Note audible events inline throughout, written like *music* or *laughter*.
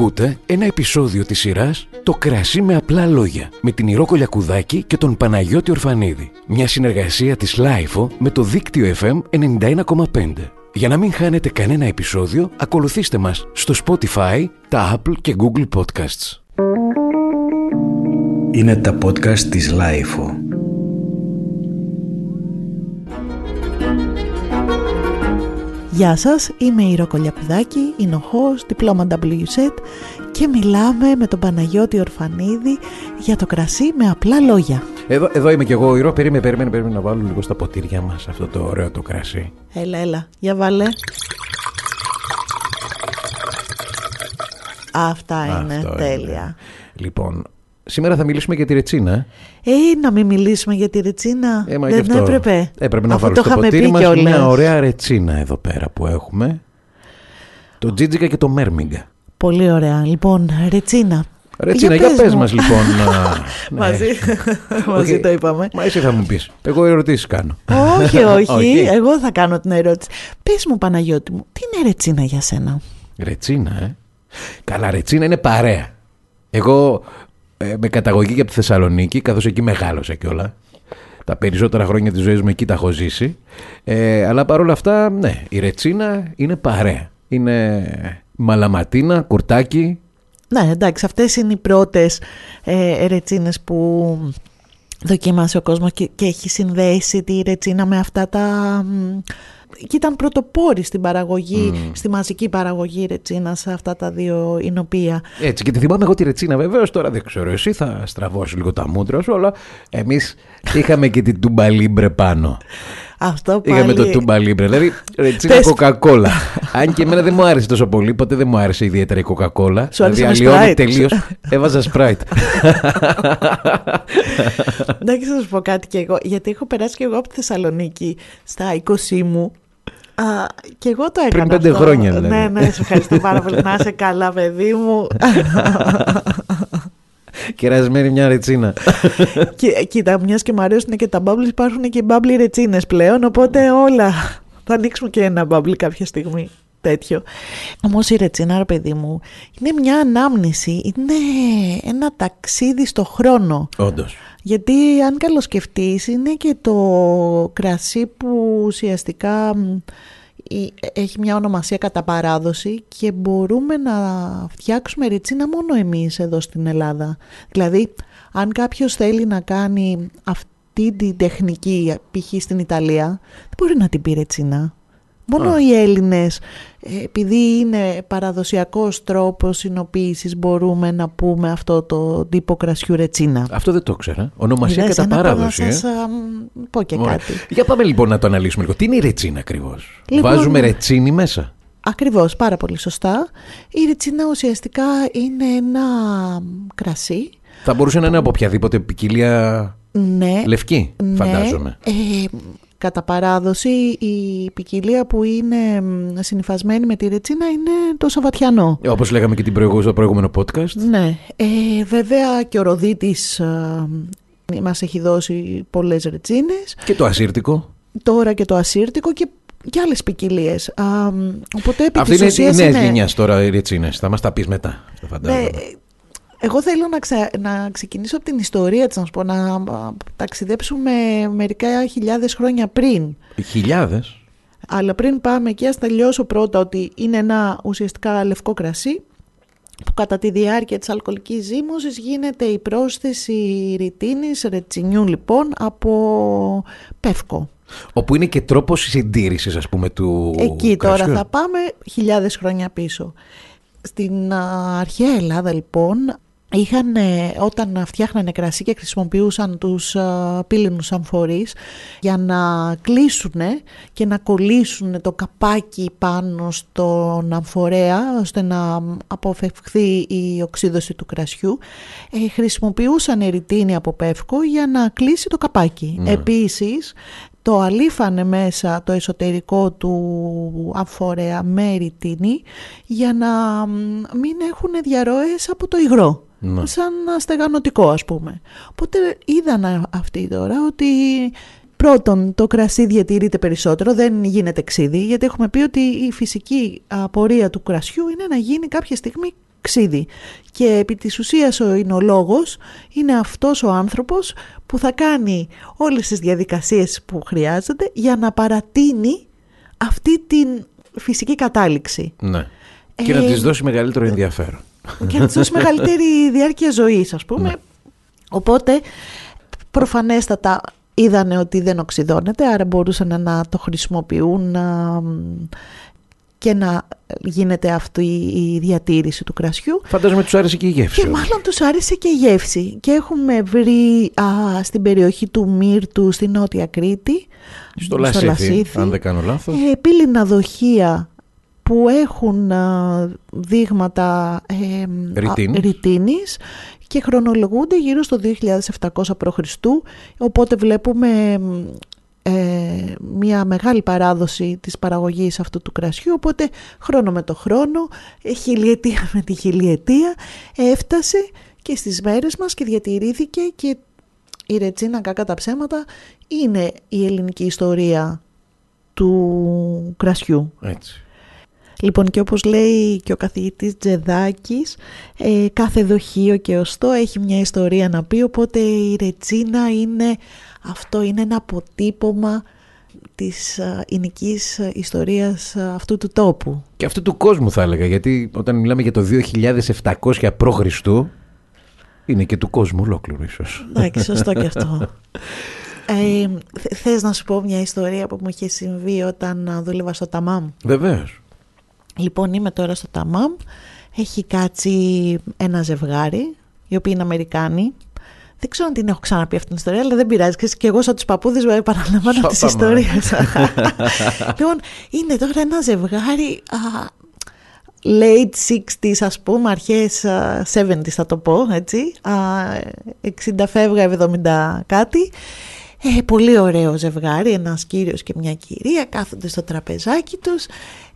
Ακούτε ένα επεισόδιο της σειράς «Το κρασί με απλά λόγια» με την Ηρώ Κολιακουδάκη και τον Παναγιώτη Ορφανίδη. Μια συνεργασία της LiFO με το δίκτυο FM 91,5. Για να μην χάνετε κανένα επεισόδιο, ακολουθήστε μας στο Spotify, τα Apple και Google Podcasts. Είναι τα podcast της LiFO. Γεια σας, είμαι η Ροκολιακουδάκη, είναι ο host, διπλώμα WSET και μιλάμε με τον Παναγιώτη Ορφανίδη για το κρασί με απλά λόγια. Εδώ, εδώ είμαι κι εγώ, Ηρώ. Περίμενε, περίμενε, περίμενε να βάλω λίγο στα ποτήρια μας αυτό το ωραίο το κρασί. Έλα, έλα, για βάλε. Αυτά είναι, Αυτό τέλεια. είναι. Λοιπόν, σήμερα θα μιλήσουμε για τη ρετσίνα. ε. Ε, να μην μιλήσουμε για τη ρετσίνα. Ε, μα Δεν γι' αυτό έπρεπε. Έπρεπε να Αφού βάλω το στο είχαμε ποτήρι πει μας κιόλας. μια ωραία ρετσίνα εδώ πέρα που έχουμε. Το τζίτζικα και το μέρμιγκα. Πολύ ωραία. Λοιπόν, ρετσίνα. Ρετσίνα, για, πες μου. μας λοιπόν. *laughs* α, ναι. Μαζί, *laughs* μαζί Όχι. το είπαμε. Μα εσύ θα μου πεις. Εγώ ερωτήσεις κάνω. όχι, *laughs* όχι, Όχι. Εγώ θα κάνω την ερώτηση. Πες μου, Παναγιώτη μου, τι είναι ρετσίνα για σένα; Ρετσίνα, ε. Καλά, ρετσίνα είναι παρέα. Εγώ ε, με καταγωγή και από τη Θεσσαλονίκη, καθώς εκεί μεγάλωσα κιόλα. Τα περισσότερα χρόνια της ζωής μου εκεί τα έχω ζήσει. Ε, αλλά παρόλα αυτά, ναι, η ρετσίνα είναι παρέα. Είναι μαλαματίνα, κουρτάκι. Ναι, εντάξει, αυτές είναι οι πρώτες ε, ρετσίνες που δοκίμασε ο κόσμος και, και έχει συνδέσει τη ρετσίνα με αυτά τα... μ, Και ήταν πρωτοπόροι στην παραγωγή, στη μαζική παραγωγή ρετσίνας αυτά τα δύο εινοπία. Έτσι, και τη θυμάμαι εγώ τη ρετσίνα βεβαίως. Τώρα δεν ξέρω, εσύ θα στραβώσει λίγο τα μούτρα σου, αλλά εμείς είχαμε και την τουμπαλίμπρε πάνω. Αυτό πάλι... Είχαμε το τούμπα λίμπρε, δηλαδή ρετσίνα Πες- κοκακόλα. Αν και εμένα δεν μου άρεσε τόσο πολύ, ποτέ δεν μου άρεσε ιδιαίτερα η κοκακόλα. Σου άρεσε δηλαδή με αλλοιώνει Sprite. τελείως. Έβαζα σπράιτ. Εντάξει, θα σου πω κάτι και εγώ, γιατί έχω περάσει και εγώ από τη Θεσσαλονίκη στα 20 μου. Α, και εγώ το έκανα πέντε αυτό. χρόνια, δηλαδή. Ναι, ναι, σε ευχαριστώ πάρα πολύ. Να είσαι καλά, παιδί μου. *laughs* Κερασμένη μια ρετσίνα. *laughs* και, κοίτα, μιας και μου αρέσουν και τα bubbles, υπάρχουν και bubble ρετσίνες πλέον, οπότε όλα. Θα ανοίξουμε και ένα bubble κάποια στιγμή. Τέτοιο. Όμως η ρετσίνα, ρε παιδί μου, είναι μια ανάμνηση, είναι ένα ταξίδι στο χρόνο. Όντως. Γιατί αν καλοσκεφτείς είναι και το κρασί που ουσιαστικά μ, η- έχει μια ονομασία κατά παράδοση και μπορούμε να φτιάξουμε ρετσίνα μόνο εμείς εδώ στην Ελλάδα. Δηλαδή αν κάποιος θέλει να κάνει αυτή την τεχνική π.χ. στην Ιταλία δεν μπορεί να την πει ρετσίνα. Μόνο Α. οι Έλληνες, ε, επειδή είναι παραδοσιακός τρόπος συνοποίησης, μπορούμε να πούμε αυτό το τύπο κρασιού ρετσίνα. Αυτό δεν το ήξερα. Ονομασία Είδες, κατά ένα παράδοση. Να ε. σας α, μ, πω και Ωραία. κάτι. Για πάμε λοιπόν να το αναλύσουμε λίγο. Τι είναι η ρετσίνα ακριβώς; Λοιπόν, Βάζουμε ρετσίνη μέσα. Ακριβώς, πάρα πολύ σωστά. Η ρετσίνα ουσιαστικά είναι ένα κρασί. Θα μπορούσε να είναι από οποιαδήποτε ποικιλία Ναι, λευκή, ναι, φαντάζομαι. ε, κατά παράδοση η ποικιλία που είναι μ, συνυφασμένη με τη ρετσίνα είναι το σαβατιανό. Όπως λέγαμε και την προηγούμενη, στο προηγούμενο podcast. Ναι, ε, βέβαια και ο Ροδίτης α, μας έχει δώσει πολλές ρετσίνες. Και το ασύρτικο. Τώρα και το ασύρτικο και, και άλλες ποικιλίες. Οπότε επί Αυτή της είναι η ουσίας νέα είναι- γενιάς τώρα οι ρετσίνες. Θα μας τα πεις μετά. Θα Ναι, φαντάζομαι. Εγώ θέλω να, ξα- να ξεκινήσω από την ιστορία της, να σου πω, να α, ταξιδέψουμε μερικά χιλιάδες χρόνια πριν. Χιλιάδες; Αλλά πριν πάμε εκεί, ας τελειώσω πρώτα ότι είναι ένα ουσιαστικά λευκό κρασί που κατά τη διάρκεια της αλκοολικής ζύμωσης γίνεται η πρόσθεση ρητίνης, ρετσινιού λοιπόν, από πεύκο. Όπου είναι και τρόπος συντήρησης, ας πούμε, του. Εκεί τώρα κρασιού. θα πάμε χιλιάδες χρόνια πίσω. Στην α, αρχαία Ελλάδα λοιπόν είχαν, ε, όταν φτιάχνανε κρασί και χρησιμοποιούσαν τους α, πύληνους αμφορείς για να κλείσουν και να κολλήσουν το καπάκι πάνω στον αμφορέα ώστε να αποφευχθεί η οξύδωση του κρασιού ε, χρησιμοποιούσαν ρητίνη από πεύκο για να κλείσει το καπάκι. Ναι. Επίσης το αλήφανε μέσα το εσωτερικό του αμφορέα με ρητίνη για να μ, μην έχουν διαρροές από το υγρό. Ναι. Σαν στεγανοτικό ας πούμε. Οπότε είδαν α- αυτοί τώρα ότι πρώτον το κρασί διατηρείται περισσότερο, δεν γίνεται ξύδι, γιατί έχουμε πει ότι η φυσική απορία του κρασιού είναι να γίνει κάποια στιγμή ξύδι. Και επί της ουσίας ο εινολόγος είναι αυτός ο άνθρωπος που θα κάνει όλες τις διαδικασίες που χρειάζονται για να παρατείνει αυτή την φυσική κατάληξη. Ναι. Και να Ε, της δώσει μεγαλύτερο ενδιαφέρον. Και να της δώσει μεγαλύτερη διάρκεια ζωής ας πούμε. Ναι. Οπότε προφανέστατα είδανε ότι δεν οξυδώνεται άρα μπορούσαν να το χρησιμοποιούν α, και να γίνεται αυτή η διατήρηση του κρασιού. Φαντάζομαι τους άρεσε και η γεύση. Και όμως. μάλλον τους άρεσε και η γεύση. Και έχουμε βρει α, στην περιοχή του Μύρτου, στη Νότια Κρήτη, Στο Λασίθι, αν δεν κάνω λάθος. ε, πύληνα δοχεία που έχουν α, δείγματα ε, α, Ρητίνης. ρητίνης και χρονολογούνται γύρω στο 2700 π.Χ. Οπότε βλέπουμε μ, ε, μια μεγάλη παράδοση της παραγωγής αυτού του κρασιού οπότε χρόνο με το χρόνο, ε, χιλιετία με τη χιλιετία έφτασε και στις μέρες μας και διατηρήθηκε και η Ρετσίνα κακά τα ψέματα είναι η ελληνική ιστορία του κρασιού. Έτσι. Λοιπόν και όπως λέει και ο καθηγητής Τζεδάκης, ε, κάθε δοχείο και οστό έχει μια ιστορία να πει, οπότε η Ρετσίνα είναι, αυτό είναι ένα αποτύπωμα της α, εινικής ιστορίας α, αυτού του τόπου. Και αυτού του κόσμου θα έλεγα, γιατί όταν μιλάμε για το 2700 π.Χ. είναι και του κόσμου ολόκληρου ίσως. Εντάξει, σωστό και αυτό. *laughs* Ε, θε- θες να σου πω μια ιστορία που μου είχε συμβεί όταν α, δούλευα στο Ταμάμ; Βεβαίως. Λοιπόν, είμαι τώρα στο Ταμάμ. Έχει κάτσει ένα ζευγάρι, οι οποίοι είναι Αμερικάνοι. Δεν ξέρω αν την έχω ξαναπεί αυτή την ιστορία, αλλά δεν πειράζει. Ξέρεις, Και εγώ, σαν τους παππούδες, μου επαναλαμβάνω τις Σώπα, μα. ιστορίες. *laughs* λοιπόν, είναι τώρα ένα ζευγάρι. α, late 60s ας πούμε, αρχές α, 70s θα το πω έτσι, α, 60 φεύγα 70 κάτι. Ε, πολύ ωραίο ζευγάρι, ένας κύριος και μια κυρία κάθονται στο τραπεζάκι τους.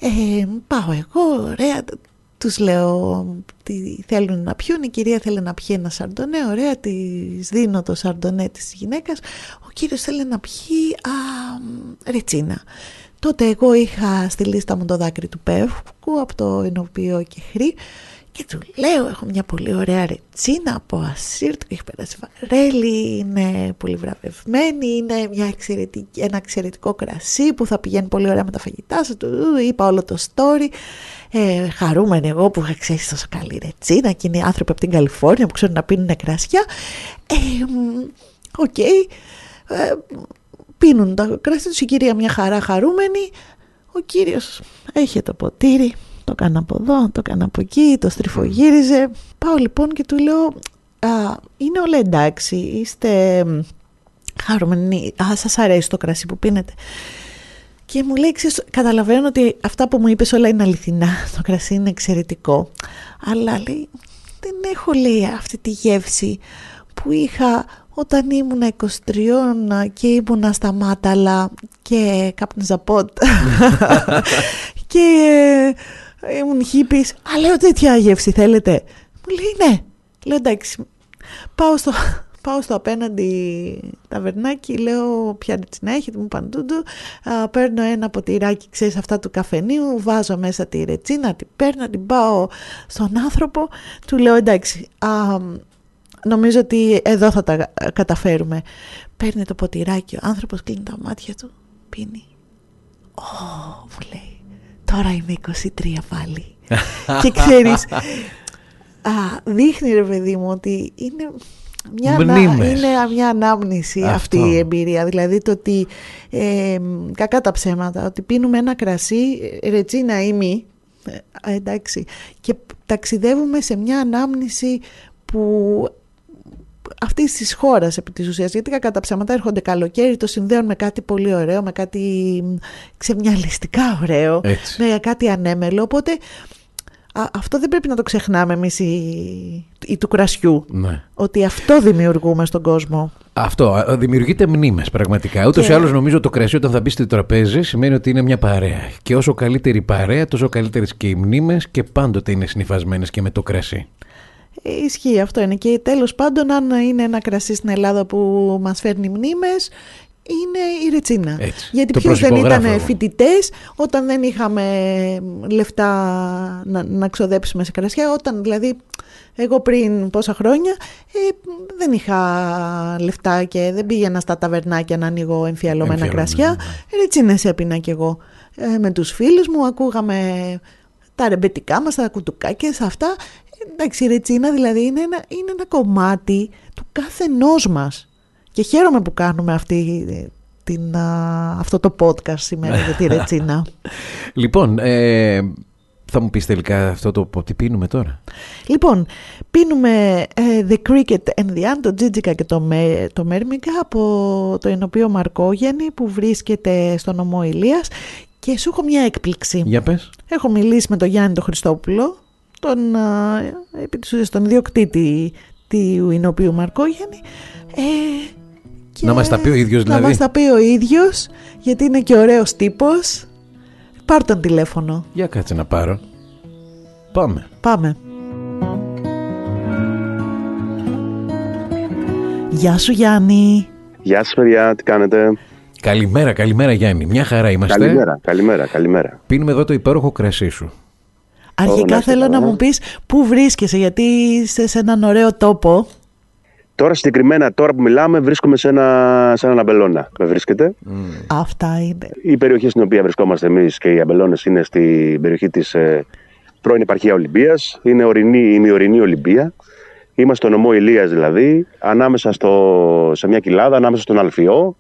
Ε, πάω εγώ, ωραία, τους λέω τι θέλουν να πιούν, η κυρία θέλει να πιει ένα σαρντονέ, ωραία, της δίνω το σαρντονέ της γυναίκας, ο κύριος θέλει να πιει α, ρετσίνα. Τότε εγώ είχα στη λίστα μου το δάκρυ του πεύκου από το ενωπείο και χρή και του λέω έχω μια πολύ ωραία ρετσίνα από ασύρτ που έχει περάσει βαρέλι, είναι πολύ βραβευμένη, είναι μια εξαιρετική, ένα εξαιρετικό κρασί που θα πηγαίνει πολύ ωραία με τα φαγητά σου. Του είπα όλο το story. Ε, χαρούμενη εγώ που είχα ξέρεις τόσο καλή ρετσίνα και είναι άνθρωποι από την Καλιφόρνια που ξέρουν να πίνουν κρασιά. Ε, μ, Οκ. Ε, πίνουν τα κρασιά τους, η κυρία μια χαρά χαρούμενη. Ο κύριος έχει το ποτήρι, το κάνει από εδώ, το κάνει από εκεί, το στριφογύριζε. Πάω λοιπόν και του λέω, α, είναι όλα εντάξει, είστε μ, χαρούμενοι, α, σας αρέσει το κρασί που πίνετε. Και μου λέει, ξέρεις, καταλαβαίνω ότι αυτά που μου είπες όλα είναι αληθινά, το κρασί είναι εξαιρετικό. Αλλά λέει, δεν έχω λέει αυτή τη γεύση που είχα όταν ήμουνα 23 και ήμουνα στα Μάταλα και κάπνιζα πότ *laughs* και ε, ήμουν χίπης. Α, λέω τέτοια γεύση θέλετε; Μου λέει ναι. Λέω εντάξει. Πάω στο, *laughs* πάω στο απέναντι ταβερνάκι, λέω ποια ρετσινά έχετε, μου παντούντου. Α, παίρνω ένα ποτηράκι, ξέρεις, αυτά του καφενείου, βάζω μέσα τη ρετσίνα, την παίρνω, την πάω στον άνθρωπο. Του λέω εντάξει, α, νομίζω ότι εδώ θα τα καταφέρουμε. Παίρνει το ποτηράκι, ο άνθρωπος κλείνει τα μάτια του, πίνει. Ω, μου λέει, τώρα είμαι 23 πάλι. και ξέρεις, α, δείχνει ρε παιδί μου ότι είναι μια, ανα- Μνήμες. είναι μια ανάμνηση Αυτό. αυτή η εμπειρία. Δηλαδή το ότι, ε, κακά τα ψέματα, ότι πίνουμε ένα κρασί, ε, ρετσίνα ή μη, ε, εντάξει, και ταξιδεύουμε σε μια ανάμνηση που αυτής της χώρας επί της ουσίας. Γιατί κακά τα ψέματα έρχονται καλοκαίρι, το συνδέουν με κάτι πολύ ωραίο, με κάτι μ, ξεμιαλιστικά ωραίο, Έτσι. με κάτι ανέμελο. Οπότε α, αυτό δεν πρέπει να το ξεχνάμε εμείς οι, οι του κρασιού. Ναι. Ότι αυτό δημιουργούμε στον κόσμο. Αυτό, α, δημιουργείται μνήμες πραγματικά. Ούτως Και- ή άλλως νομίζω το κρασί όταν θα μπει στο τραπέζι σημαίνει ότι είναι μια παρέα. Και όσο καλύτερη η παρέα, τόσο καλύτερες και οι μνήμες και πάντοτε είναι συνυφασμένες και με το κρασί. Ε, Ισχύει αυτό είναι. Και τέλος πάντων, αν είναι ένα κρασί στην Ελλάδα που μας φέρνει μνήμες, είναι η ρετσίνα. Έτσι. Γιατί Το ποιος δεν προσυπογράφω ήταν εγώ. φοιτητές όταν δεν είχαμε λεφτά να, να ξοδέψουμε σε κρασιά. Όταν δηλαδή εγώ πριν πόσα χρόνια ε, δεν είχα λεφτά και δεν πήγαινα στα ταβερνάκια να ανοίγω εμφιαλωμένα Εμφιαλωμένα, κρασιά. ναι. Ρετσίνες έπινα κι εγώ. Ε, με τους φίλους μου ακούγαμε τα ρεμπετικά μας, τα κουτουκάκια, σε αυτά. Εντάξει, η ρετσίνα δηλαδή είναι ένα, είναι ένα κομμάτι του καθενός μας. Και χαίρομαι που κάνουμε αυτή, την, α, αυτό το podcast σήμερα για τη ρετσίνα. *laughs* Λοιπόν, ε, θα μου πεις τελικά αυτό το τι πίνουμε τώρα; λοιπόν, πίνουμε ε, The Cricket and the Ant, το Τζίτζικα και το, με, το Μέρμιγκα από το ενωπείο Μαρκόγεννη που βρίσκεται στο νομό Ηλίας και σου έχω μια έκπληξη. Για πες. Έχω μιλήσει με τον Γιάννη τον Χριστόπουλο, τον, α, επί της ουσίας, τον ιδιοκτήτη του Ινωπίου Μαρκόγεννη. Ε, και Να μας τα πει ο ίδιος, δηλαδή. Να μας τα πει ο ίδιος, γιατί είναι και ωραίος τύπος. Πάρ' τον τηλέφωνο. Για κάτσε να πάρω. Πάμε. Πάμε. Γεια σου Γιάννη. Γεια σας παιδιά, τι κάνετε; Καλημέρα, καλημέρα Γιάννη. Μια χαρά είμαστε. Καλημέρα, καλημέρα, καλημέρα. Πίνουμε εδώ το υπέροχο κρασί σου. Αρχικά να είστε θέλω να καλά. μου πεις πού βρίσκεσαι, γιατί είσαι σε έναν ωραίο τόπο. Τώρα συγκεκριμένα, τώρα που μιλάμε, βρίσκομαι σε ένα, σε έναν αμπελώνα. Με βρίσκεται. Αυτά είναι. Η περιοχή στην οποία βρισκόμαστε εμείς και οι αμπελώνες είναι στην περιοχή της ε, πρώην επαρχία Ολυμπίας. Είναι ορεινή, η ημιορεινή Ολυμπία. Είμαστε στο νομό Ηλίας δηλαδή, ανάμεσα στο, σε μια κοιλάδα, ανάμεσα στον Αλφιό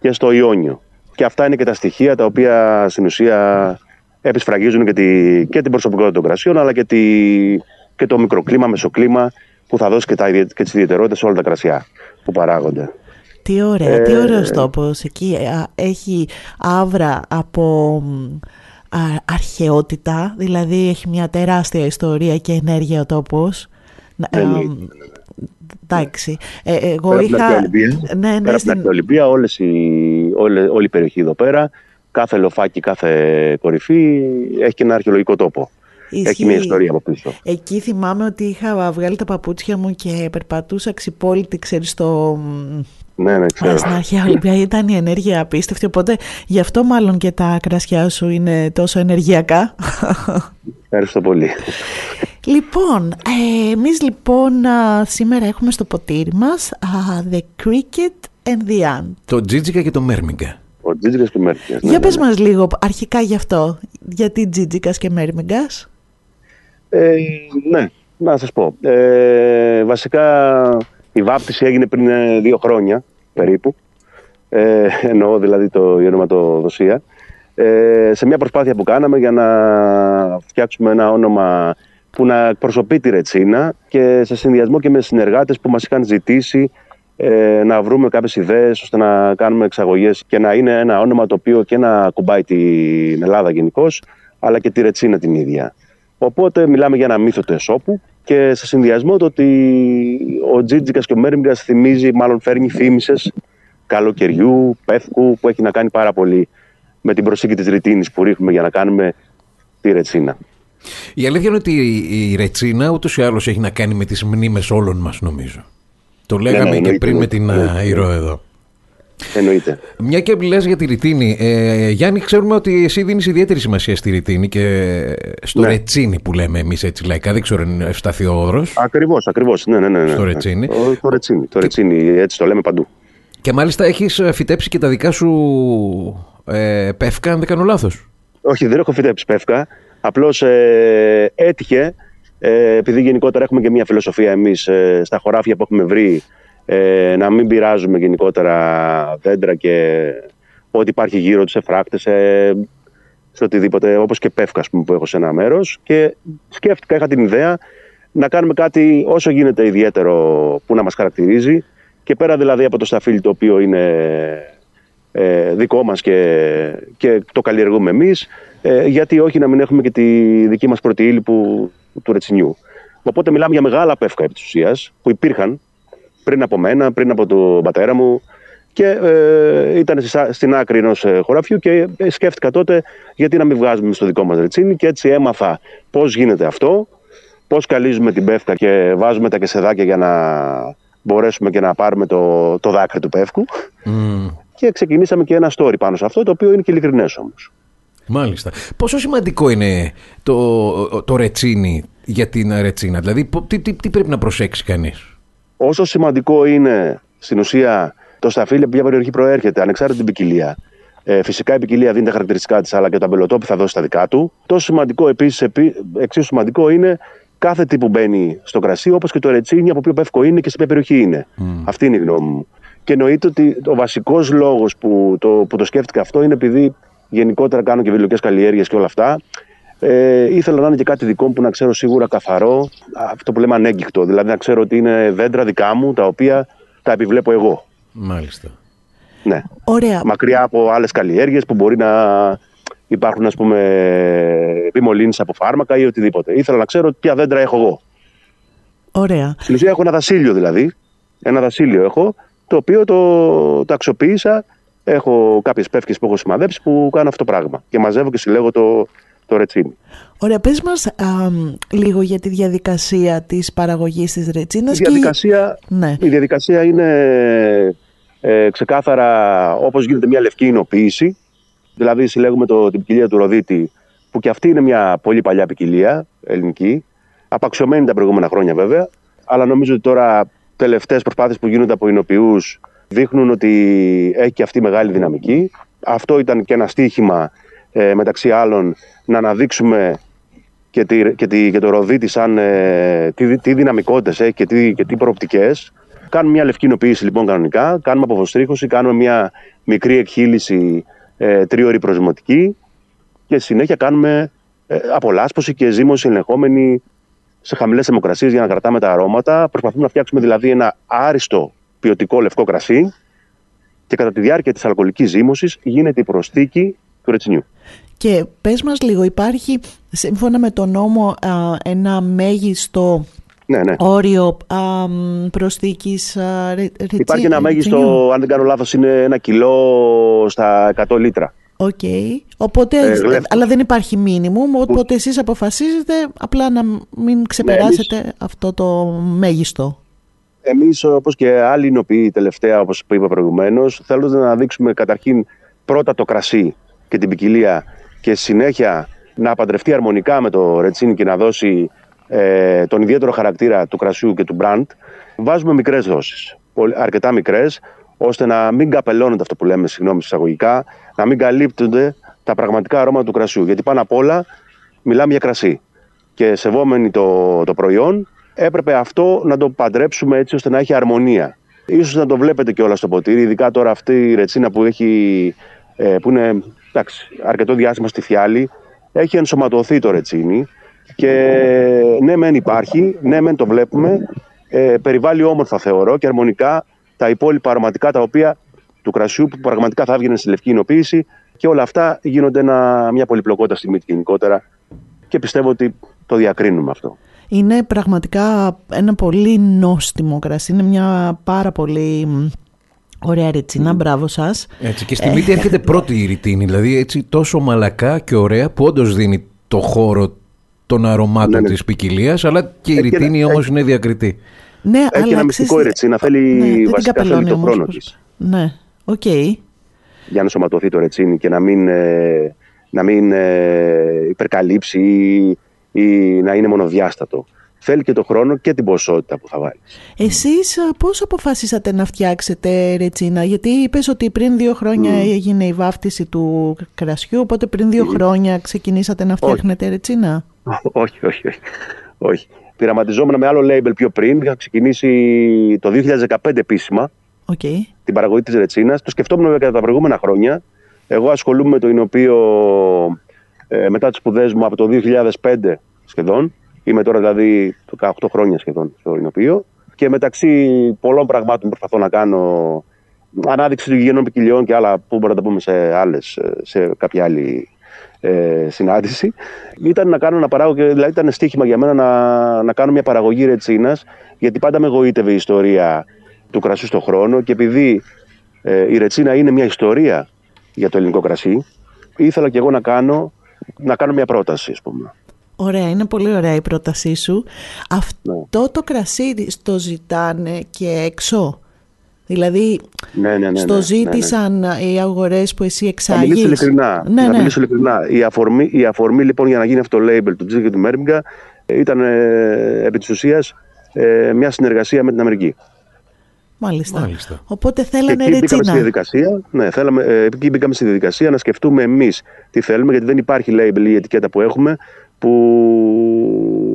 και στο Ιόνιο. Και αυτά είναι και τα στοιχεία τα οποία στην ουσία επισφραγίζουν και, τη, και την προσωπικότητα των κρασιών, αλλά και, τη, και το μικροκλίμα, μεσοκλίμα που θα δώσει και, τα, ιδια- και τις ιδιαιτερότητες σε όλα τα κρασιά που παράγονται. Τι ωραία, τι Ε, ωραίος τόπος. Εκεί α, έχει άβρα από μ, α, αρχαιότητα, δηλαδή έχει μια τεράστια ιστορία και ενέργεια ο τόπος. Να- Εννοείται. α, Εντάξει. Ε, εγώ Πέρα από την είχα... αρχαία Ολυμπία, Ναι, Πέρα ναι, από την στην- αρχαία Ολυμπία, όλες οι, όλη, όλη η περιοχή εδώ πέρα, κάθε λοφάκι, κάθε κορυφή έχει και ένα αρχαιολογικό τόπο. Έχει ισχύει. μια ιστορία από πίσω. Εκεί θυμάμαι ότι είχα βγάλει τα παπούτσια μου και περπατούσα ξυπόλυτη, ξέρεις, στο... μ, Ναι, ναι, ξέρω. Στην αρχαία Ολυμπία ήταν η ενέργεια απίστευτη, οπότε γι' αυτό μάλλον και τα κρασιά σου είναι τόσο ενεργειακά. Ευχαριστώ πολύ. λοιπόν, ε, εμείς λοιπόν α, σήμερα έχουμε στο ποτήρι μας α, The Cricket and the Ant. Το Τζίτζικα και το Μέρμιγκα. Ο Τζίτζικας του Μέρκιας. Για πες μας λίγο αρχικά γι' αυτό, γιατί Τζίτζικας και Μέρμιγκας; Ε, ναι, να σας πω. Ε, βασικά η βάπτιση έγινε πριν ε, δύο χρόνια περίπου. Ε, εννοώ δηλαδή το, η ονοματοδοσία. Ε, σε μια προσπάθεια που κάναμε για να φτιάξουμε ένα όνομα που να εκπροσωπεί τη Ρετσίνα και σε συνδυασμό και με συνεργάτες που μας είχαν ζητήσει ε, να βρούμε κάποιες ιδέες ώστε να κάνουμε εξαγωγές και να είναι ένα όνομα το οποίο και να κουμπάει την Ελλάδα γενικώ, αλλά και τη Ρετσίνα την ίδια. Οπότε μιλάμε για ένα μύθο του Εσώπου και σε συνδυασμό το ότι ο Τζίτζικας και ο Μέρμιγκας θυμίζει, μάλλον φέρνει θύμησες καλοκαιριού, πεύκου που έχει να κάνει πάρα πολύ με την προσήκη της ρητίνης που ρίχνουμε για να κάνουμε τη Ρετσίνα. Η αλήθεια είναι ότι η- η Ρετσίνα ούτως ή άλλως έχει να κάνει με τις μνήμες όλων μας, νομίζω. Το λέγαμε ναι, και εννοείται, πριν με την εννοείται, α, Ηρώ εδώ. Εννοείται. Μια και λες για τη ρητίνη. Ε, Γιάννη, ξέρουμε ότι εσύ δίνεις ιδιαίτερη σημασία στη ρητίνη και στο Ναι. ρετσίνι που λέμε εμείς έτσι λαϊκά. Δεν ξέρω αν ευσταθεί ο όρος. Ακριβώς, ακριβώς. Ναι, ναι, ναι, ναι. Στο Ρετσίνι. Ο- Το Ρετσίνι, το Ρετσίνι, έτσι το λέμε παντού. Και μάλιστα έχεις φυτέψει και τα δικά σου ε, πεύκα, αν δεν κάνω λάθος. Όχι, δεν έχω φυτέψει πεύκα. Απλώς ε, έτυχε, ε, επειδή γενικότερα έχουμε και μια φιλοσοφία εμείς στα χωράφια που έχουμε βρει, ε, να μην πειράζουμε γενικότερα δέντρα και ό,τι υπάρχει γύρω τους, σε φράκτε, σε, σε οτιδήποτε, όπως και πεύκα ας πούμε, που έχω σε ένα μέρος. Και σκέφτηκα, είχα την ιδέα να κάνουμε κάτι όσο γίνεται ιδιαίτερο που να μας χαρακτηρίζει και πέρα δηλαδή από το σταφύλι το οποίο είναι ε, δικό μας και, και το καλλιεργούμε εμείς, ε, γιατί όχι να μην έχουμε και τη δική μας πρώτη ύλη που, του ρετσινιού. Οπότε μιλάμε για μεγάλα πεύκα επί της ουσίας, που υπήρχαν πριν από μένα, πριν από τον πατέρα μου και ε, ήταν στη- στην άκρη ενός χωραφιού και ε, σκέφτηκα τότε γιατί να μην βγάζουμε στο δικό μας ρετσίνι και έτσι έμαθα πώς γίνεται αυτό, πώς καλύζουμε την πεύκα και βάζουμε τα κεσεδάκια για να μπορέσουμε και να πάρουμε το, το δάκρυ του πεύκου Και ξεκινήσαμε και ένα story πάνω σε αυτό, το οποίο είναι και ειλικρινές όμως. Μάλιστα. Πόσο σημαντικό είναι το, το ρετσίνι για την ρετσίνα, δηλαδή τι, τι, τι πρέπει να προσέξει κανείς; Όσο σημαντικό είναι στην ουσία το σταφύλι από ποια περιοχή προέρχεται, ανεξάρτητα την ποικιλία. Ε, φυσικά η ποικιλία δίνει τα χαρακτηριστικά της, αλλά και το αμπελοτόπι θα δώσει τα δικά του. Τόσο σημαντικό επίσης, εξίσου σημαντικό είναι κάθε τι που μπαίνει στο κρασί, όπως και το ρετσίνι, από ποιο πεύκο είναι και σε ποια περιοχή είναι. Αυτή είναι η γνώμη μου. Και εννοείται ότι ο βασικός λόγος που το, που το σκέφτηκα αυτό είναι επειδή γενικότερα κάνω και βιολογικέ καλλιέργειες και όλα αυτά. Ε, ήθελα να είναι και κάτι δικό μου που να ξέρω σίγουρα καθαρό, αυτό που λέμε ανέγκυκτο. Δηλαδή να ξέρω ότι είναι δέντρα δικά μου τα οποία τα επιβλέπω εγώ. Μάλιστα. Ναι. Ωραία. Μακριά από άλλες καλλιέργειες που μπορεί να υπάρχουν ας πούμε επιμολύνσεις από φάρμακα ή οτιδήποτε. Ήθελα να ξέρω ποια δέντρα έχω εγώ. Ωραία. Στην ουσία έχω ένα δασίλειο δηλαδή. Ένα δασίλειο έχω, το οποίο το, το αξιοποίησα. Έχω κάποιες πεύκες που έχω σημαδέψει που κάνω αυτό το πράγμα. Και μαζεύω και συλλέγω το, το ρετσίνι. Ωραία, πες μας λίγο για τη διαδικασία της παραγωγής της ρετσίνας. Η διαδικασία, και... ναι. η διαδικασία είναι ε, ξεκάθαρα όπως γίνεται μια λευκή εινοποίηση. Δηλαδή συλλέγουμε το, την ποικιλία του Ροδίτη, που και αυτή είναι μια πολύ παλιά ποικιλία ελληνική, απαξιωμένη τα προηγούμενα χρόνια βέβαια, αλλά νομίζω ότι τώρα τελευταίες προσπάθειες που γίνονται από εινοποιούς δείχνουν ότι έχει και αυτή μεγάλη δυναμική. Αυτό ήταν και ένα στίχημα ε, μεταξύ άλλων να αναδείξουμε και, τη, και, τη, και το ροδίτη σαν ε, τι, τι δυναμικότητες έχει και τι, και τι προοπτικές. Κάνουμε μια λευκή εινοποίηση λοιπόν κανονικά, κάνουμε αποφοστρίχωση, κάνουμε μια μικρή εκχύληση ε, τρίωρη προσμοτική και στη συνέχεια κάνουμε ε, απολάσπωση και ζύμωση ελεγχόμενη σε χαμηλές θερμοκρασίες για να κρατάμε τα αρώματα. Προσπαθούμε να φτιάξουμε δηλαδή ένα άριστο ποιοτικό λευκό κρασί και κατά τη διάρκεια της αλκοολικής ζύμωσης γίνεται η προσθήκη του ρετσινιού. Και πες μας λίγο, υπάρχει σύμφωνα με τον νόμο ένα μέγιστο ναι, ναι. όριο α, προσθήκης ρετσινιού. Υπάρχει ένα μέγιστο, αν δεν κάνω λάθος, είναι ένα κιλό στα 100 λίτρα. Οκ. Οπότε, ε, αλλά δεν υπάρχει μίνιμουμ, οπότε εσείς αποφασίζετε απλά να μην ξεπεράσετε ναι, αυτό το μέγιστο. Εμείς, όπως και άλλοι οινοποιοί τελευταία, όπως είπα προηγουμένως, θέλουμε να δείξουμε καταρχήν πρώτα το κρασί και την ποικιλία και συνέχεια να παντρευτεί αρμονικά με το ρετσίνι και να δώσει ε, τον ιδιαίτερο χαρακτήρα του κρασιού και του μπραντ, βάζουμε μικρές δόσεις, αρκετά μικρές, ώστε να μην καπελώνεται αυτό που λέμε, συγγνώμη, εισαγωγικά, να μην καλύπτονται τα πραγματικά αρώματα του κρασιού. Γιατί πάνω απ' όλα μιλάμε για κρασί. Και σεβόμενοι το, το προϊόν, έπρεπε αυτό να το παντρέψουμε έτσι ώστε να έχει αρμονία. Ίσως να το βλέπετε και όλα στο ποτήρι, ειδικά τώρα αυτή η ρετσίνα που, έχει, ε, που είναι εντάξει, αρκετό διάστημα στη φιάλη, έχει ενσωματωθεί το ρετσίνι και ναι μεν υπάρχει, ναι μεν το βλέπουμε, ε, περιβάλλει όμορφα θεωρώ και αρμονικά τα υπόλοιπα αρωματικά τα οποία του κρασιού που πραγματικά θα έβγαινε στη λευκή εινοποίηση και όλα αυτά γίνονται ένα, μια πολυπλοκότητα στη μύτη γενικότερα και πιστεύω ότι το διακρίνουμε αυτό. Είναι πραγματικά ένα πολύ νόστιμο κρασί, είναι μια πάρα πολύ Ωραία ρετσίνα, μπράβο σας. Έτσι, και στη μύτη έρχεται πρώτη η ρητίνη, δηλαδή έτσι τόσο μαλακά και ωραία που όντως δίνει το χώρο των αρωμάτων ναι, ναι. της ποικιλία, αλλά και η ρητίνη όμως είναι διακριτή. Ναι, Έχει αλλά ένα μυστικό η ρετσίνα, θέλει ναι, βασικά θέλει το χρόνος της. Ναι, OK. Okay. Για να ενσωματωθεί το ρετσίνι και να μην, ε, να μην ε, υπερκαλύψει ή, ή να είναι μονοδιάστατο θέλει και το χρόνο και την ποσότητα που θα βάλει. Εσείς πώς αποφασίσατε να φτιάξετε ρετσίνα, γιατί είπες ότι πριν δύο χρόνια mm. έγινε η βάφτιση του κρασιού, οπότε πριν δύο mm. χρόνια ξεκινήσατε να φτιάχνετε όχι. ρετσίνα. όχι, όχι, όχι. όχι. Πειραματιζόμουν με άλλο label πιο πριν, είχα ξεκινήσει το 2015 επίσημα okay. την παραγωγή της ρετσίνας. Το σκεφτόμουν κατά τα προηγούμενα χρόνια. Εγώ ασχολούμαι με το Ινωπείο ε, μετά τις σπουδές μου από το 2005 σχεδόν Είμαι τώρα δηλαδή 18 χρόνια σχεδόν στο Ινωπείο και μεταξύ πολλών πραγμάτων προσπαθώ να κάνω ανάδειξη του γηγενών ποικιλιών και άλλα που μπορούμε να τα πούμε σε, άλλες, σε κάποια άλλη ε, συνάντηση. Ήταν να κάνω να παράγω και δηλαδή ήταν στοίχημα για μένα να, να κάνω μια παραγωγή ρετσίνας γιατί πάντα με εγωίτευε η ιστορία του κρασιού στον χρόνο και επειδή ε, η ρετσίνα είναι μια ιστορία για το ελληνικό κρασί ήθελα και εγώ να κάνω, να κάνω μια πρόταση ας πούμε. Ωραία, είναι πολύ ωραία η πρότασή σου. Αυτό ναι. το κρασί το ζητάνε και έξω. Δηλαδή, Ναι, ναι, ναι, στο ναι, ναι, ζήτησαν οι αγορές που εσύ Να εξάγεις; μιλήσω ειλικρινά. Ναι, να ναι. μιλήσω ειλικρινά. Η, αφορμή, η αφορμή λοιπόν για να γίνει αυτό το label του Τζίκ και του Μέρμιγκα ήταν ε, επί της ουσίας ε, μια συνεργασία με την Αμερική. Μάλιστα. Μάλιστα. Οπότε Και θέλανε εκεί μπήκαμε στη ρετσίνα. διαδικασία, ναι, θέλαμε, ε, εκεί μπήκαμε στη διαδικασία να σκεφτούμε εμείς τι θέλουμε, γιατί δεν υπάρχει label ή ετικέτα που έχουμε που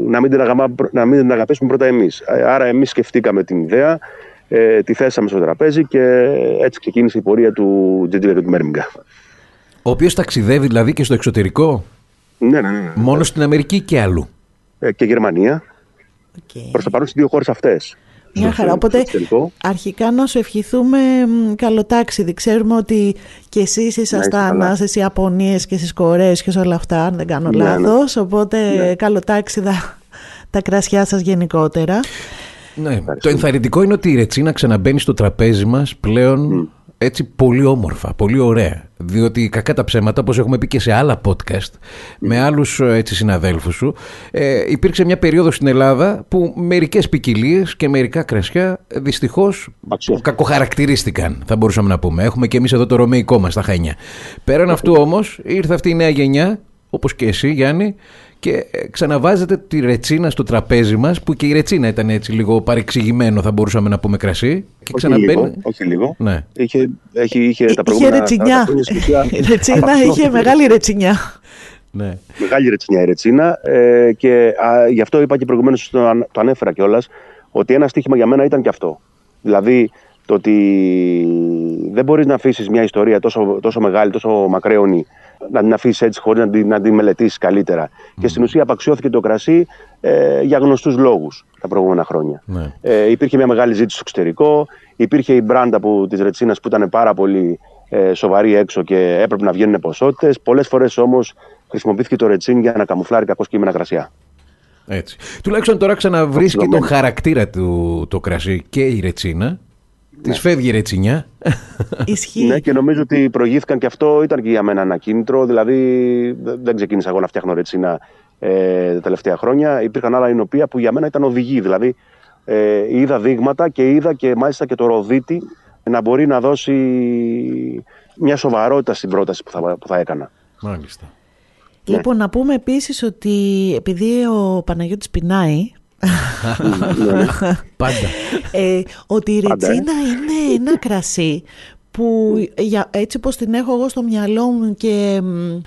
να μην την, αγαπά, να μην την αγαπήσουμε πρώτα εμείς. Ε, Άρα εμείς σκεφτήκαμε την ιδέα, ε, τη θέσαμε στο τραπέζι και έτσι ξεκίνησε η πορεία του Τζεντζίλα και του Μέρμιγκα. Ο οποίος ταξιδεύει δηλαδή και στο εξωτερικό, Ναι, ναι, ναι. μόνο στην Αμερική και αλλού. Ε, και Γερμανία, Οκ. προς το παρόν στις δύο χώρες αυτές. Μια Στο- χαρά. στο Οπότε εξωτερικό. αρχικά να σου ευχηθούμε μ, καλό ταξίδι. Ξέρουμε ότι και εσείς ήσασταν καλά. στις Ιαπωνίες και στις Κορέες και σε όλα αυτά, αν δεν κάνω Ναι, ναι. λάθος. Οπότε Ναι. καλοτάξιδα *laughs* τα κρασιά σας γενικότερα. Ναι. Το ενθαρρυντικό είναι ότι η ρετσίνα ξαναμπαίνει στο τραπέζι μας πλέον έτσι πολύ όμορφα, πολύ ωραία. Διότι κακά τα ψέματα, όπως έχουμε πει και σε άλλα podcast, με άλλους ε, έτσι, συναδέλφους σου, ε, υπήρξε μια περίοδο στην Ελλάδα που μερικές ποικιλίες και μερικά κρασιά ε, δυστυχώς Αξιό. κακοχαρακτηρίστηκαν, θα μπορούσαμε να πούμε. Έχουμε και εμείς εδώ το ρωμαϊκό μας, τα Χανιά. Πέραν αυτού όμως, ήρθε αυτή η νέα γενιά, όπως και εσύ Γιάννη, και ε, ξαναβάζετε τη ρετσίνα στο τραπέζι μας, που και η ρετσίνα ήταν έτσι λίγο παρεξηγημένο, θα μπορούσαμε να πούμε κρασί. Και Όχι λίγο, ξαναμπαίνει... όχι λίγο. Ναι. Είχε, έχει, είχε τα Είχε προηγούμενα 40 ρετσινιά. χρόνια στην ουσία Η ρετσίνα απαξιώθηκε. είχε μεγάλη ρετσινιά. Ναι. Μεγάλη ρετσινιά η ρετσίνα ε, και α, γι' αυτό είπα και προηγουμένως το, αν- το ανέφερα κιόλας ότι ένα στοίχημα για μένα ήταν και αυτό. Δηλαδή το ότι δεν μπορείς να αφήσεις μια ιστορία τόσο, τόσο μεγάλη, τόσο μακραίωνη να την αφήσεις έτσι χωρίς να την, να την μελετήσεις καλύτερα. Και στην ουσία απαξιώθηκε το κρασί ε, για γνωστούς λόγους τα προηγούμενα χρόνια. Ναι. Ε, υπήρχε μια μεγάλη ζήτηση στο εξωτερικό. Υπήρχε η μπράντα που, της Ρετσίνας που ήταν πάρα πολύ ε, σοβαρή έξω και έπρεπε να βγαίνουν ποσότητες. Πολλές φορές όμως χρησιμοποιήθηκε το Ρετσίν για να καμουφλάρει κακό κείμενα κρασιά. Έτσι. Τουλάχιστον τώρα ξαναβρίσκει τον Οξυδωμένο. χαρακτήρα του το κρασί και η ρετσίνα. Της φεύγει η ρετσινιά. Ισχύει. Ναι, και νομίζω ότι προηγήθηκαν και αυτό ήταν και για μένα ένα κίνητρο. Δηλαδή, δε- δεν ξεκίνησα εγώ να φτιάχνω ρετσίνα ε, τα τελευταία χρόνια. Υπήρχαν άλλα εινοπία που για μένα ήταν οδηγοί. Δηλαδή, ε, είδα δείγματα και είδα και μάλιστα και το ροδίτη να μπορεί να δώσει μια σοβαρότητα στην πρόταση που θα, που θα έκανα. Μάλιστα. Λοιπόν, να πούμε επίσης ότι επειδή ο Παναγιώτης πεινάει, Πάντα. ε, ότι η Πάντα, ε. ρετσίνα είναι ένα κρασί που για, έτσι πως την έχω εγώ στο μυαλό μου και μ,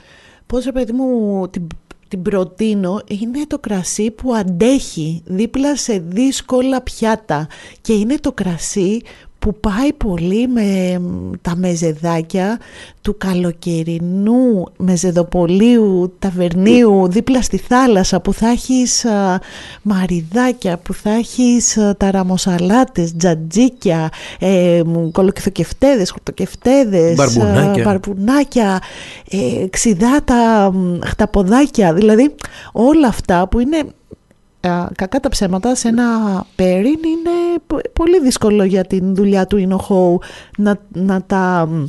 πώς ρε παιδί μου την, την προτείνω είναι το κρασί που αντέχει δίπλα σε δύσκολα πιάτα και είναι το κρασί που πάει πολύ με μ, τα μεζεδάκια του καλοκαιρινού μεζεδοπολίου ταβερνίου δίπλα στη θάλασσα που θα έχεις α, μαριδάκια, που θα έχεις α, ταραμοσαλάτες, τζατζίκια, ε, μ, κολοκυθοκευτέδες, χορτοκευτέδες, Μπαρμπουνάκια. α, μπαρμπουνάκια, ε, ξιδάτα, μ, χταποδάκια, δηλαδή όλα αυτά που είναι α, κακά τα ψέματα σε ένα πέριν είναι πο- πολύ δύσκολο για την δουλειά του Ινοχώου να, να τα μ,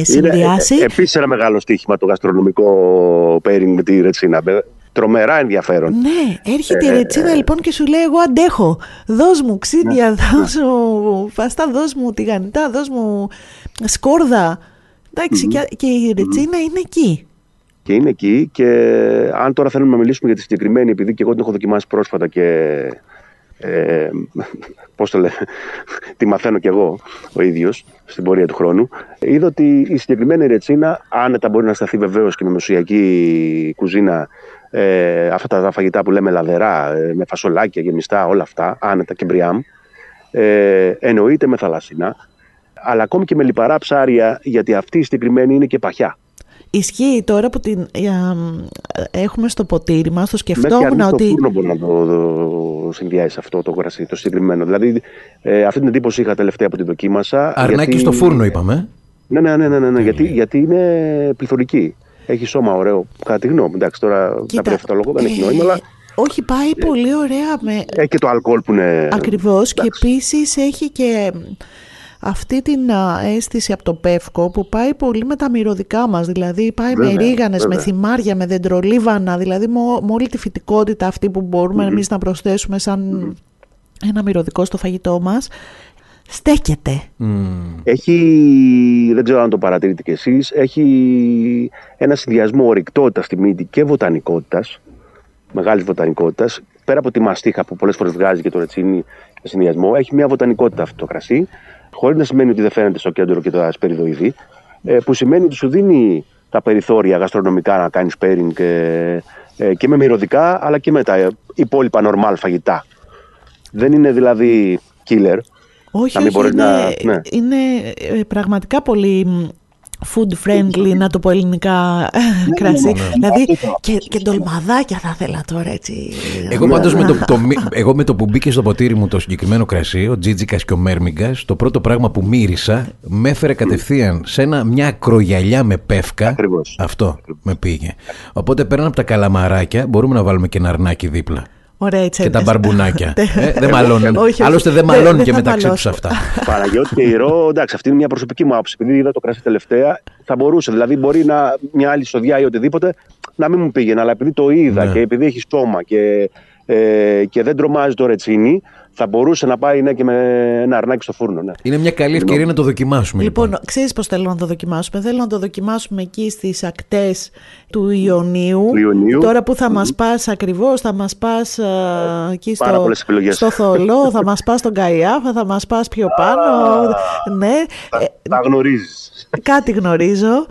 ε, συνδυάσει. Είναι ε, επίσης ένα μεγάλο στοίχημα το γαστρονομικό pairing με τη ρετσίνα. Ε, Τρομερά ενδιαφέρον. Ναι, έρχεται η Ε, ρετσίνα λοιπόν και σου λέει εγώ αντέχω. Δώσ' μου ξύδια, δώσ' μου φαστά, δώσ' μου τηγανιτά, δώσ' μου σκόρδα. Εντάξει, και, και η ρετσίνα είναι εκεί. Και είναι εκεί και αν τώρα θέλουμε να μιλήσουμε για τη συγκεκριμένη, επειδή και εγώ την έχω δοκιμάσει πρόσφατα και ε, πώς το λέω, τη μαθαίνω κι εγώ ο ίδιος στην πορεία του χρόνου, είδα ότι η συγκεκριμένη ρετσίνα άνετα μπορεί να σταθεί βεβαίως και με μεσογειακή κουζίνα ε, αυτά τα φαγητά που λέμε λαδερά, ε, με φασολάκια, γεμιστά, όλα αυτά, άνετα και μπριάμ, ε, εννοείται με θαλασσινά, αλλά ακόμη και με λιπαρά ψάρια, γιατί αυτή η συγκεκριμένη είναι και παχιά. Ισχύει τώρα που την α, μ, έχουμε στο ποτήρι μας, το Μέχρι και σκεφτόμουν αρνητικό ότι... φούρνο μπορεί να το, το συνδυάσει αυτό το κρασί, το συγκεκριμένο. Δηλαδή, ε, αυτή την εντύπωση είχα τελευταία που την δοκίμασα. Αρνάκι γιατί- στο φούρνο είπαμε. Ναι, ναι, ναι, ναι, ναι, ναι γιατί, γιατί είναι πληθωρική. Έχει σώμα ωραίο, κατά τη γνώμη. Εντάξει, τώρα Κοίτα, τα αυτό το λόγο δεν έχει ε, νόημα, αλλά Όχι, πάει πολύ ωραία με... έχει και το αλκοόλ που είναι. Ακριβώς και εντάξει. επίσης έχει και αυτή την α, αίσθηση από το πεύκο που πάει πολύ με τα μυρωδικά μας, δηλαδή πάει με Βέβαια, ρίγανες, με βέβαια. θυμάρια, με δεντρολίβανα, δηλαδή με, ό- με όλη τη φυτικότητα αυτή που μπορούμε εμείς να προσθέσουμε σαν ένα μυρωδικό στο φαγητό μας. στέκεται. Έχει, δεν ξέρω αν το παρατηρείτε κι εσείς, έχει ένα συνδυασμό ορυκτότητας στη μύτη και βοτανικότητας, μεγάλης βοτανικότητας. Πέρα από τη μαστίχα που πολλές φορές βγάζει και το ρετσίνι σε συνδυασμό, έχει μια βοτανικότητα αυτό το κρασί, χωρίς να σημαίνει ότι δεν φαίνεται στο κέντρο και τα ασπεριδοειδή, ε, που σημαίνει ότι σου δίνει τα περιθώρια γαστρονομικά να κάνεις pairing ε, ε, και με μυρωδικά αλλά και με τα υπόλοιπα normal φαγητά. Δεν είναι δηλαδή killer. Όχι, Να μην όχι, μπορείς είναι, να- ναι. είναι ε, πραγματικά πολύ μ, food friendly, να το πω ελληνικά, κρασί. Δηλαδή και, και ντολμαδάκια θα ήθελα τώρα έτσι. Εγώ πάντως με το, το, μη- εγώ με το που μπήκε στο ποτήρι μου το συγκεκριμένο κρασί, ο Τζίτζικας και ο Μέρμιγκας, το πρώτο πράγμα που μύρισα με έφερε κατευθείαν σε ένα, μια ακρογιαλιά με πεύκα. Ακριβώς. Αυτό με πήγε. Οπότε πέραν από τα καλαμαράκια μπορούμε να βάλουμε και ένα αρνάκι δίπλα. Ωραία, έτσι. Και τα έτσι. μπαρμπουνάκια. *laughs* Ναι. ε, δεν μαλώνουν. Όχι, όχι. Άλλωστε δεν Δεν- μαλώνουν δεν και θα μεταξύ τους μαλώσω. αυτά. *laughs* Παναγιώτη και ηρώ, εντάξει, αυτή είναι μια προσωπική μου άποψη. Επειδή είδα το κρασί τελευταία, θα μπορούσε. Δηλαδή, μπορεί να μια άλλη σοδιά ή οτιδήποτε να μην μου πήγαινε. Αλλά επειδή το είδα Ναι. και επειδή έχει στόμα και, ε, και δεν τρομάζει το ρετσίνι, θα μπορούσε να πάει ναι, και με ένα αρνάκι στο φούρνο. Ναι. Είναι μια καλή ευκαιρία να το δοκιμάσουμε. Λοιπόν, Λοιπόν, ξέρεις πώς θέλω να το δοκιμάσουμε; Θέλω να το δοκιμάσουμε εκεί στις ακτές του Ιωνίου. Του Ιωνίου. Τώρα που θα μας πας ακριβώς, θα μας πας α, εκεί Πάρα στο, πολλές επιλογές. στο Θολό, θα μας πας στον Καϊάφα, θα μας πας πιο πάνω. ναι, Τα, Ε, τα γνωρίζεις. κάτι γνωρίζω.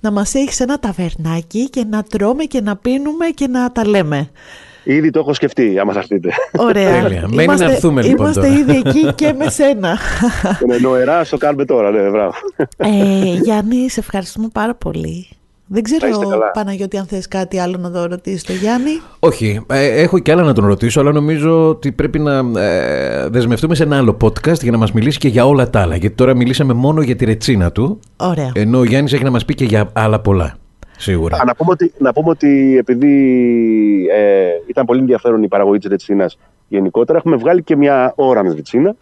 Να μας έχεις ένα ταβερνάκι και να τρώμε και να πίνουμε και να τα λέμε. Ήδη το έχω σκεφτεί, άμα θα έρθετε. Ωραία. Τέλεια. Μένει να έρθουμε, λοιπόν, Είμαστε τώρα. ήδη εκεί και με σένα. *laughs* ναι, νοερά, το κάνουμε τώρα, ναι, μπράβο. Ε, Γιάννη, σε ευχαριστούμε πάρα πολύ. Δεν Να είστε ξέρω, καλά. Παναγιώτη, αν θες κάτι άλλο να το ρωτήσεις το Γιάννη. όχι, ε, έχω και άλλα να τον ρωτήσω, αλλά νομίζω ότι πρέπει να ε, δεσμευτούμε σε ένα άλλο podcast για να μας μιλήσει και για όλα τα άλλα. Γιατί τώρα μιλήσαμε μόνο για τη ρετσίνα του, Ωραία. ενώ ο Γιάννης έχει να μας πει και για άλλα πολλά. Σίγουρα. Α, να, πούμε ότι, να πούμε ότι επειδή ε, ήταν πολύ ενδιαφέρον η παραγωγή της ρετσίνας γενικότερα, έχουμε βγάλει και μια orange ρετσίνα,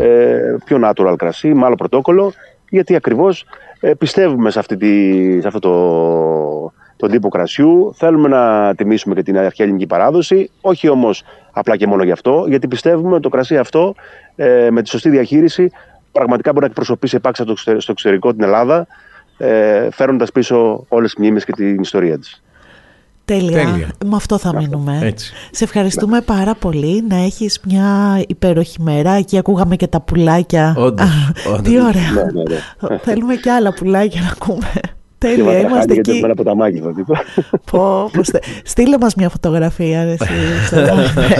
ε, πιο natural κρασί, με άλλο πρωτόκολλο, γιατί ακριβώς ε, πιστεύουμε σε, αυτή τη, σε αυτό το, τον τύπο κρασιού, θέλουμε να τιμήσουμε και την αρχαία ελληνική παράδοση, όχι όμως απλά και μόνο γι' αυτό, γιατί πιστεύουμε ότι το κρασί αυτό ε, με τη σωστή διαχείριση πραγματικά μπορεί να εκπροσωπήσει επάξια στο εξωτερ- στο εξωτερικό την Ελλάδα, ε, φέρνοντας πίσω όλες τις μνήμες και την ιστορία της. Τέλεια. Τέλεια. Με αυτό θα μείνουμε. Έτσι. Σε ευχαριστούμε πάρα πολύ. Να έχεις μια υπέροχη μέρα. Εκεί ακούγαμε και τα πουλάκια. Όντως, Α, όντως. Τι ωραία. Ναι, ναι, ναι. Θέλουμε και άλλα πουλάκια να ακούμε. Και Τέλεια, μας είμαστε χάνει γιατί εκεί. με ένα ποταμάκι θα τίποτα. Πω, πως, στε- Στείλε μας μια φωτογραφία. ρε, εσύ, στο-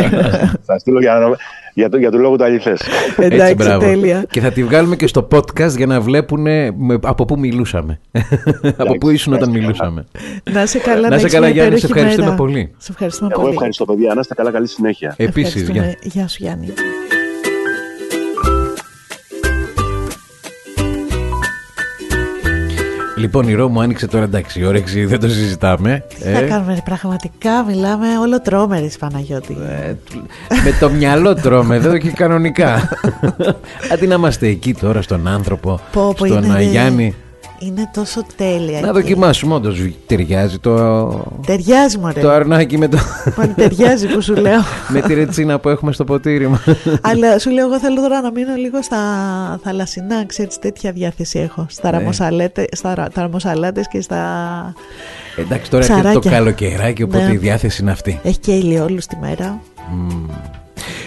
*laughs* Θα στείλω για, να- για, το, για το λόγο του αληθές. Έτσι, Εντάξει, μπράβο. τέλεια. Και θα τη βγάλουμε και στο podcast για να βλέπουν από πού μιλούσαμε. από πού ήσουν όταν μιλούσαμε. Να σε καλά, Να σε έχεις καλά, μια Γιάννη, σε υπέροχη ευχαριστούμε μέρα. πολύ. Σε ευχαριστούμε Εγώ πολύ. ευχαριστώ παιδιά, να είστε καλά, καλή συνέχεια. Επίσης, Ευχαριστούμε. γεια. Γεια σου Γιάννη. Λοιπόν, η Ρο μου άνοιξε τώρα εντάξει, η όρεξη δεν το συζητάμε. Τι θα κάνουμε, ρε, πραγματικά μιλάμε όλο τρόμερης Παναγιώτη. Ε, με το μυαλό τρώμε εδώ και κανονικά. *laughs* Αντί να είμαστε εκεί τώρα στον άνθρωπο, Πω, πω, στον είναι, Γιάννη. Είναι τόσο τέλεια. Να εκεί. δοκιμάσουμε, όντως ταιριάζει το, Ταιριάζει μωρέ. το αρνάκι με, το, Πάλι ταιριάζει που σου λέω. *laughs* με τη ρετσίνα που έχουμε στο ποτήρι μας. *laughs* Αλλά σου λέω, εγώ θέλω τώρα να μείνω λίγο στα θαλασσινά, ξέρεις, τέτοια διάθεση έχω. Ναι. Στα, ραμοσαλέτε, στα ρα- τα ραμοσαλάτες και στα... Εντάξει, τώρα έρχεται το Ψαράκια. καλοκαιράκι, οπότε Ναι. η διάθεση είναι αυτή. Έχει και ηλιόλους τη μέρα.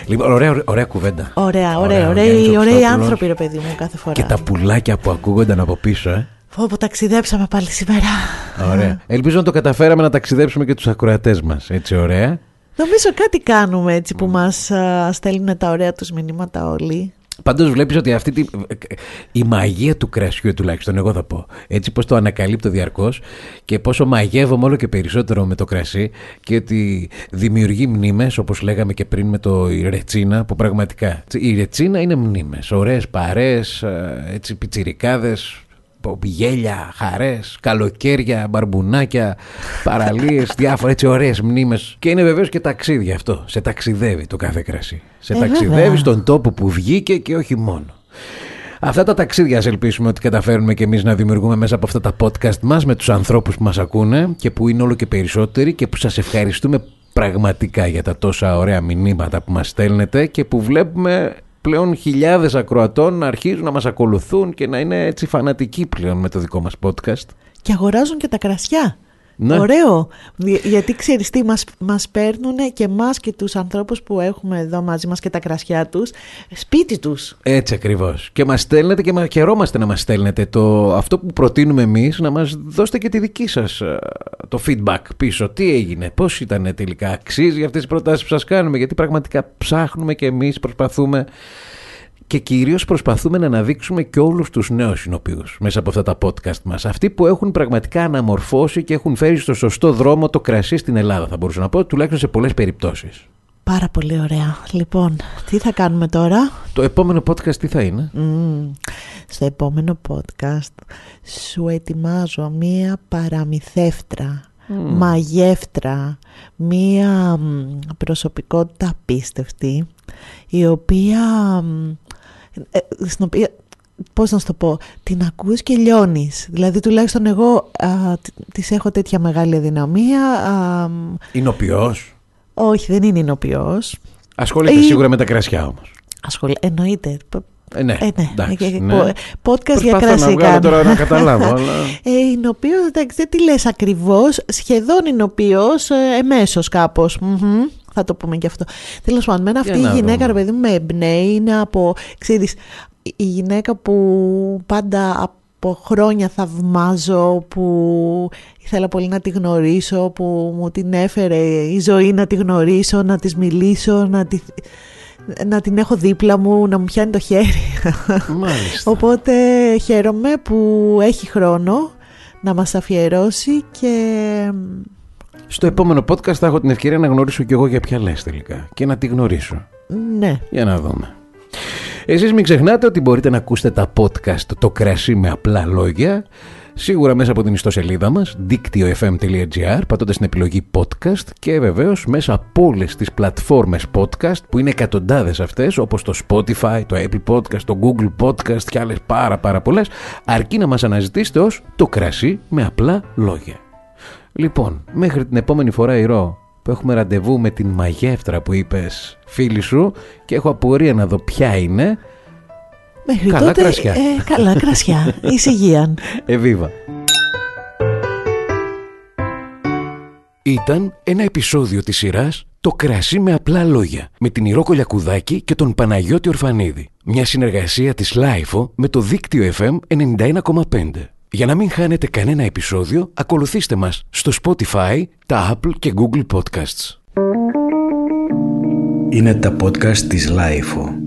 Λοιπόν, ωραία, ωραία κουβέντα. Ωραία, Ωραία, ωραία, ο ωραίοι, Γιάννης ο ωραίοι Χριστόπουλος. άνθρωποι ρε παιδί μου κάθε φορά. Και τα πουλάκια που ακούγονταν από πίσω, ε. Πω, πω, ταξιδέψαμε πάλι σήμερα. Ωραία. Ελπίζω να το καταφέραμε να ταξιδέψουμε και τους ακροατές μας. Έτσι, ωραία. Νομίζω κάτι κάνουμε έτσι που μας α, στέλνουν τα ωραία τους μηνύματα όλοι. Πάντως βλέπεις ότι αυτή τη, η μαγεία του κρασιού τουλάχιστον εγώ θα πω έτσι πως το ανακαλύπτω διαρκώς και πόσο μαγεύομαι όλο και περισσότερο με το κρασί και ότι δημιουργεί μνήμες όπως λέγαμε και πριν με το η ρετσίνα που πραγματικά η ρετσίνα είναι μνήμες, ωραίες παρέες, ε, έτσι πιτσιρικάδες πο- γέλια, χαρές, καλοκαίρια, μπαρμπουνάκια, παραλίες, *laughs* διάφορα έτσι ωραίες μνήμες. Και είναι βεβαίως και ταξίδι αυτό. Σε ταξιδεύει το κάθε κρασί. Σε Ε, ταξιδεύει βέβαια. στον τόπο που βγήκε και όχι μόνο. Αυτά τα ταξίδια ας ελπίσουμε ότι καταφέρνουμε και εμείς να δημιουργούμε μέσα από αυτά τα podcast μας με τους ανθρώπους που μας ακούνε και που είναι όλο και περισσότεροι και που σας ευχαριστούμε πραγματικά για τα τόσα ωραία μηνύματα που μας στέλνετε και που βλέπουμε πλέον χιλιάδες ακροατών να αρχίζουν να μας ακολουθούν και να είναι έτσι φανατικοί πλέον με το δικό μας podcast. Και αγοράζουν και τα κρασιά. Ναι. Ωραίο. Δι- Γιατί ξέρεις τι, μας, μας παίρνουν και μας και τους ανθρώπους που έχουμε εδώ μαζί μας και τα κρασιά τους, σπίτι τους. Έτσι ακριβώς. Και μας στέλνετε και μα, χαιρόμαστε να μας στέλνετε το, αυτό που προτείνουμε εμείς, να μας δώσετε και τη δική σας το feedback πίσω. Τι έγινε, πώς ήταν τελικά, αξίζει αυτές τις προτάσεις που σας κάνουμε, γιατί πραγματικά ψάχνουμε και εμείς προσπαθούμε. Και κυρίως προσπαθούμε να αναδείξουμε και όλους τους νέους συνοποιού μέσα από αυτά τα podcast μας. Αυτοί που έχουν πραγματικά αναμορφώσει και έχουν φέρει στο σωστό δρόμο το κρασί στην Ελλάδα, θα μπορούσα να πω, τουλάχιστον σε πολλές περιπτώσεις. Πάρα πολύ ωραία. Λοιπόν, τι θα κάνουμε τώρα; Το επόμενο podcast τι θα είναι; Μμμ. Στο επόμενο podcast σου ετοιμάζω μία παραμυθεύτρα, μαγεύτρα, μία μ, προσωπικότητα απίστευτη, η οποία, μ, ε, στην οποία, πώς να σου το πω, την ακούς και λιώνεις. Δηλαδή τουλάχιστον εγώ α, τ- της έχω τέτοια μεγάλη αδυναμία. α, μ, Είναι ο όχι, δεν είναι εινοποιός. Ασχολείται Ή- σίγουρα με τα κρασιά όμως. Ασχολ... Εννοείται. Ε, ναι, Ε, ναι. εντάξει, Ε, ναι. πο- Podcast για Προσπαθώ κρασί να βγάλω κάνω. τώρα να καταλάβω, *laughs* αλλά... Ε, είναι ο οποίος, εντάξει, δεν τι λες ακριβώς, σχεδόν είναι ο οποίος, ε, εμέσως κάπως. Μμμ, θα το πούμε και αυτό. Τέλος πάντων, μένα αυτή Για η να γυναίκα, δούμε. ρε παιδί μου, με εμπνέει, είναι από, ξέρεις, η- η γυναίκα που πάντα από χρόνια θαυμάζω, που ήθελα πολύ να τη γνωρίσω, που μου την έφερε η ζωή να τη γνωρίσω, να της μιλήσω, να, τη, να την έχω δίπλα μου, να μου πιάνει το χέρι. Μάλιστα. Οπότε χαίρομαι που έχει χρόνο να μας αφιερώσει και Στο επόμενο podcast θα έχω την ευκαιρία να γνωρίσω κι εγώ για ποια λες τελικά και να τη γνωρίσω. ναι, Για να δούμε. Εσείς μην ξεχνάτε ότι μπορείτε να ακούσετε τα podcast «Το κρασί με απλά λόγια» σίγουρα μέσα από την ιστοσελίδα μας δίκτυο.fm.gr πατώντας την επιλογή podcast και βεβαίως μέσα από όλες τις πλατφόρμες podcast που είναι εκατοντάδες αυτές όπως το Spotify, το Apple Podcast, το Google Podcast και άλλες πάρα πάρα πολλές αρκεί να μας αναζητήσετε ως «Το κρασί με απλά λόγια». Λοιπόν, μέχρι την επόμενη φορά Ηρώ που έχουμε ραντεβού με την μαγεύτρα που είπες φίλη σου και έχω απορία να δω ποια είναι. μέχρι Καλά τότε κρασιά. ε, καλά κρασιά, *laughs* εις υγείαν. Εβίβα. Ήταν ένα επεισόδιο της σειράς «Το κρασί με απλά λόγια» με την Ηρώ Κολιακουδάκη και τον Παναγιώτη Ορφανίδη. Μια συνεργασία της LiFO με το δίκτυο FM 91,5. Για να μην χάνετε κανένα επεισόδιο, ακολουθήστε μας στο Spotify, τα Apple και Google Podcasts. Είναι τα podcast της Lifeo.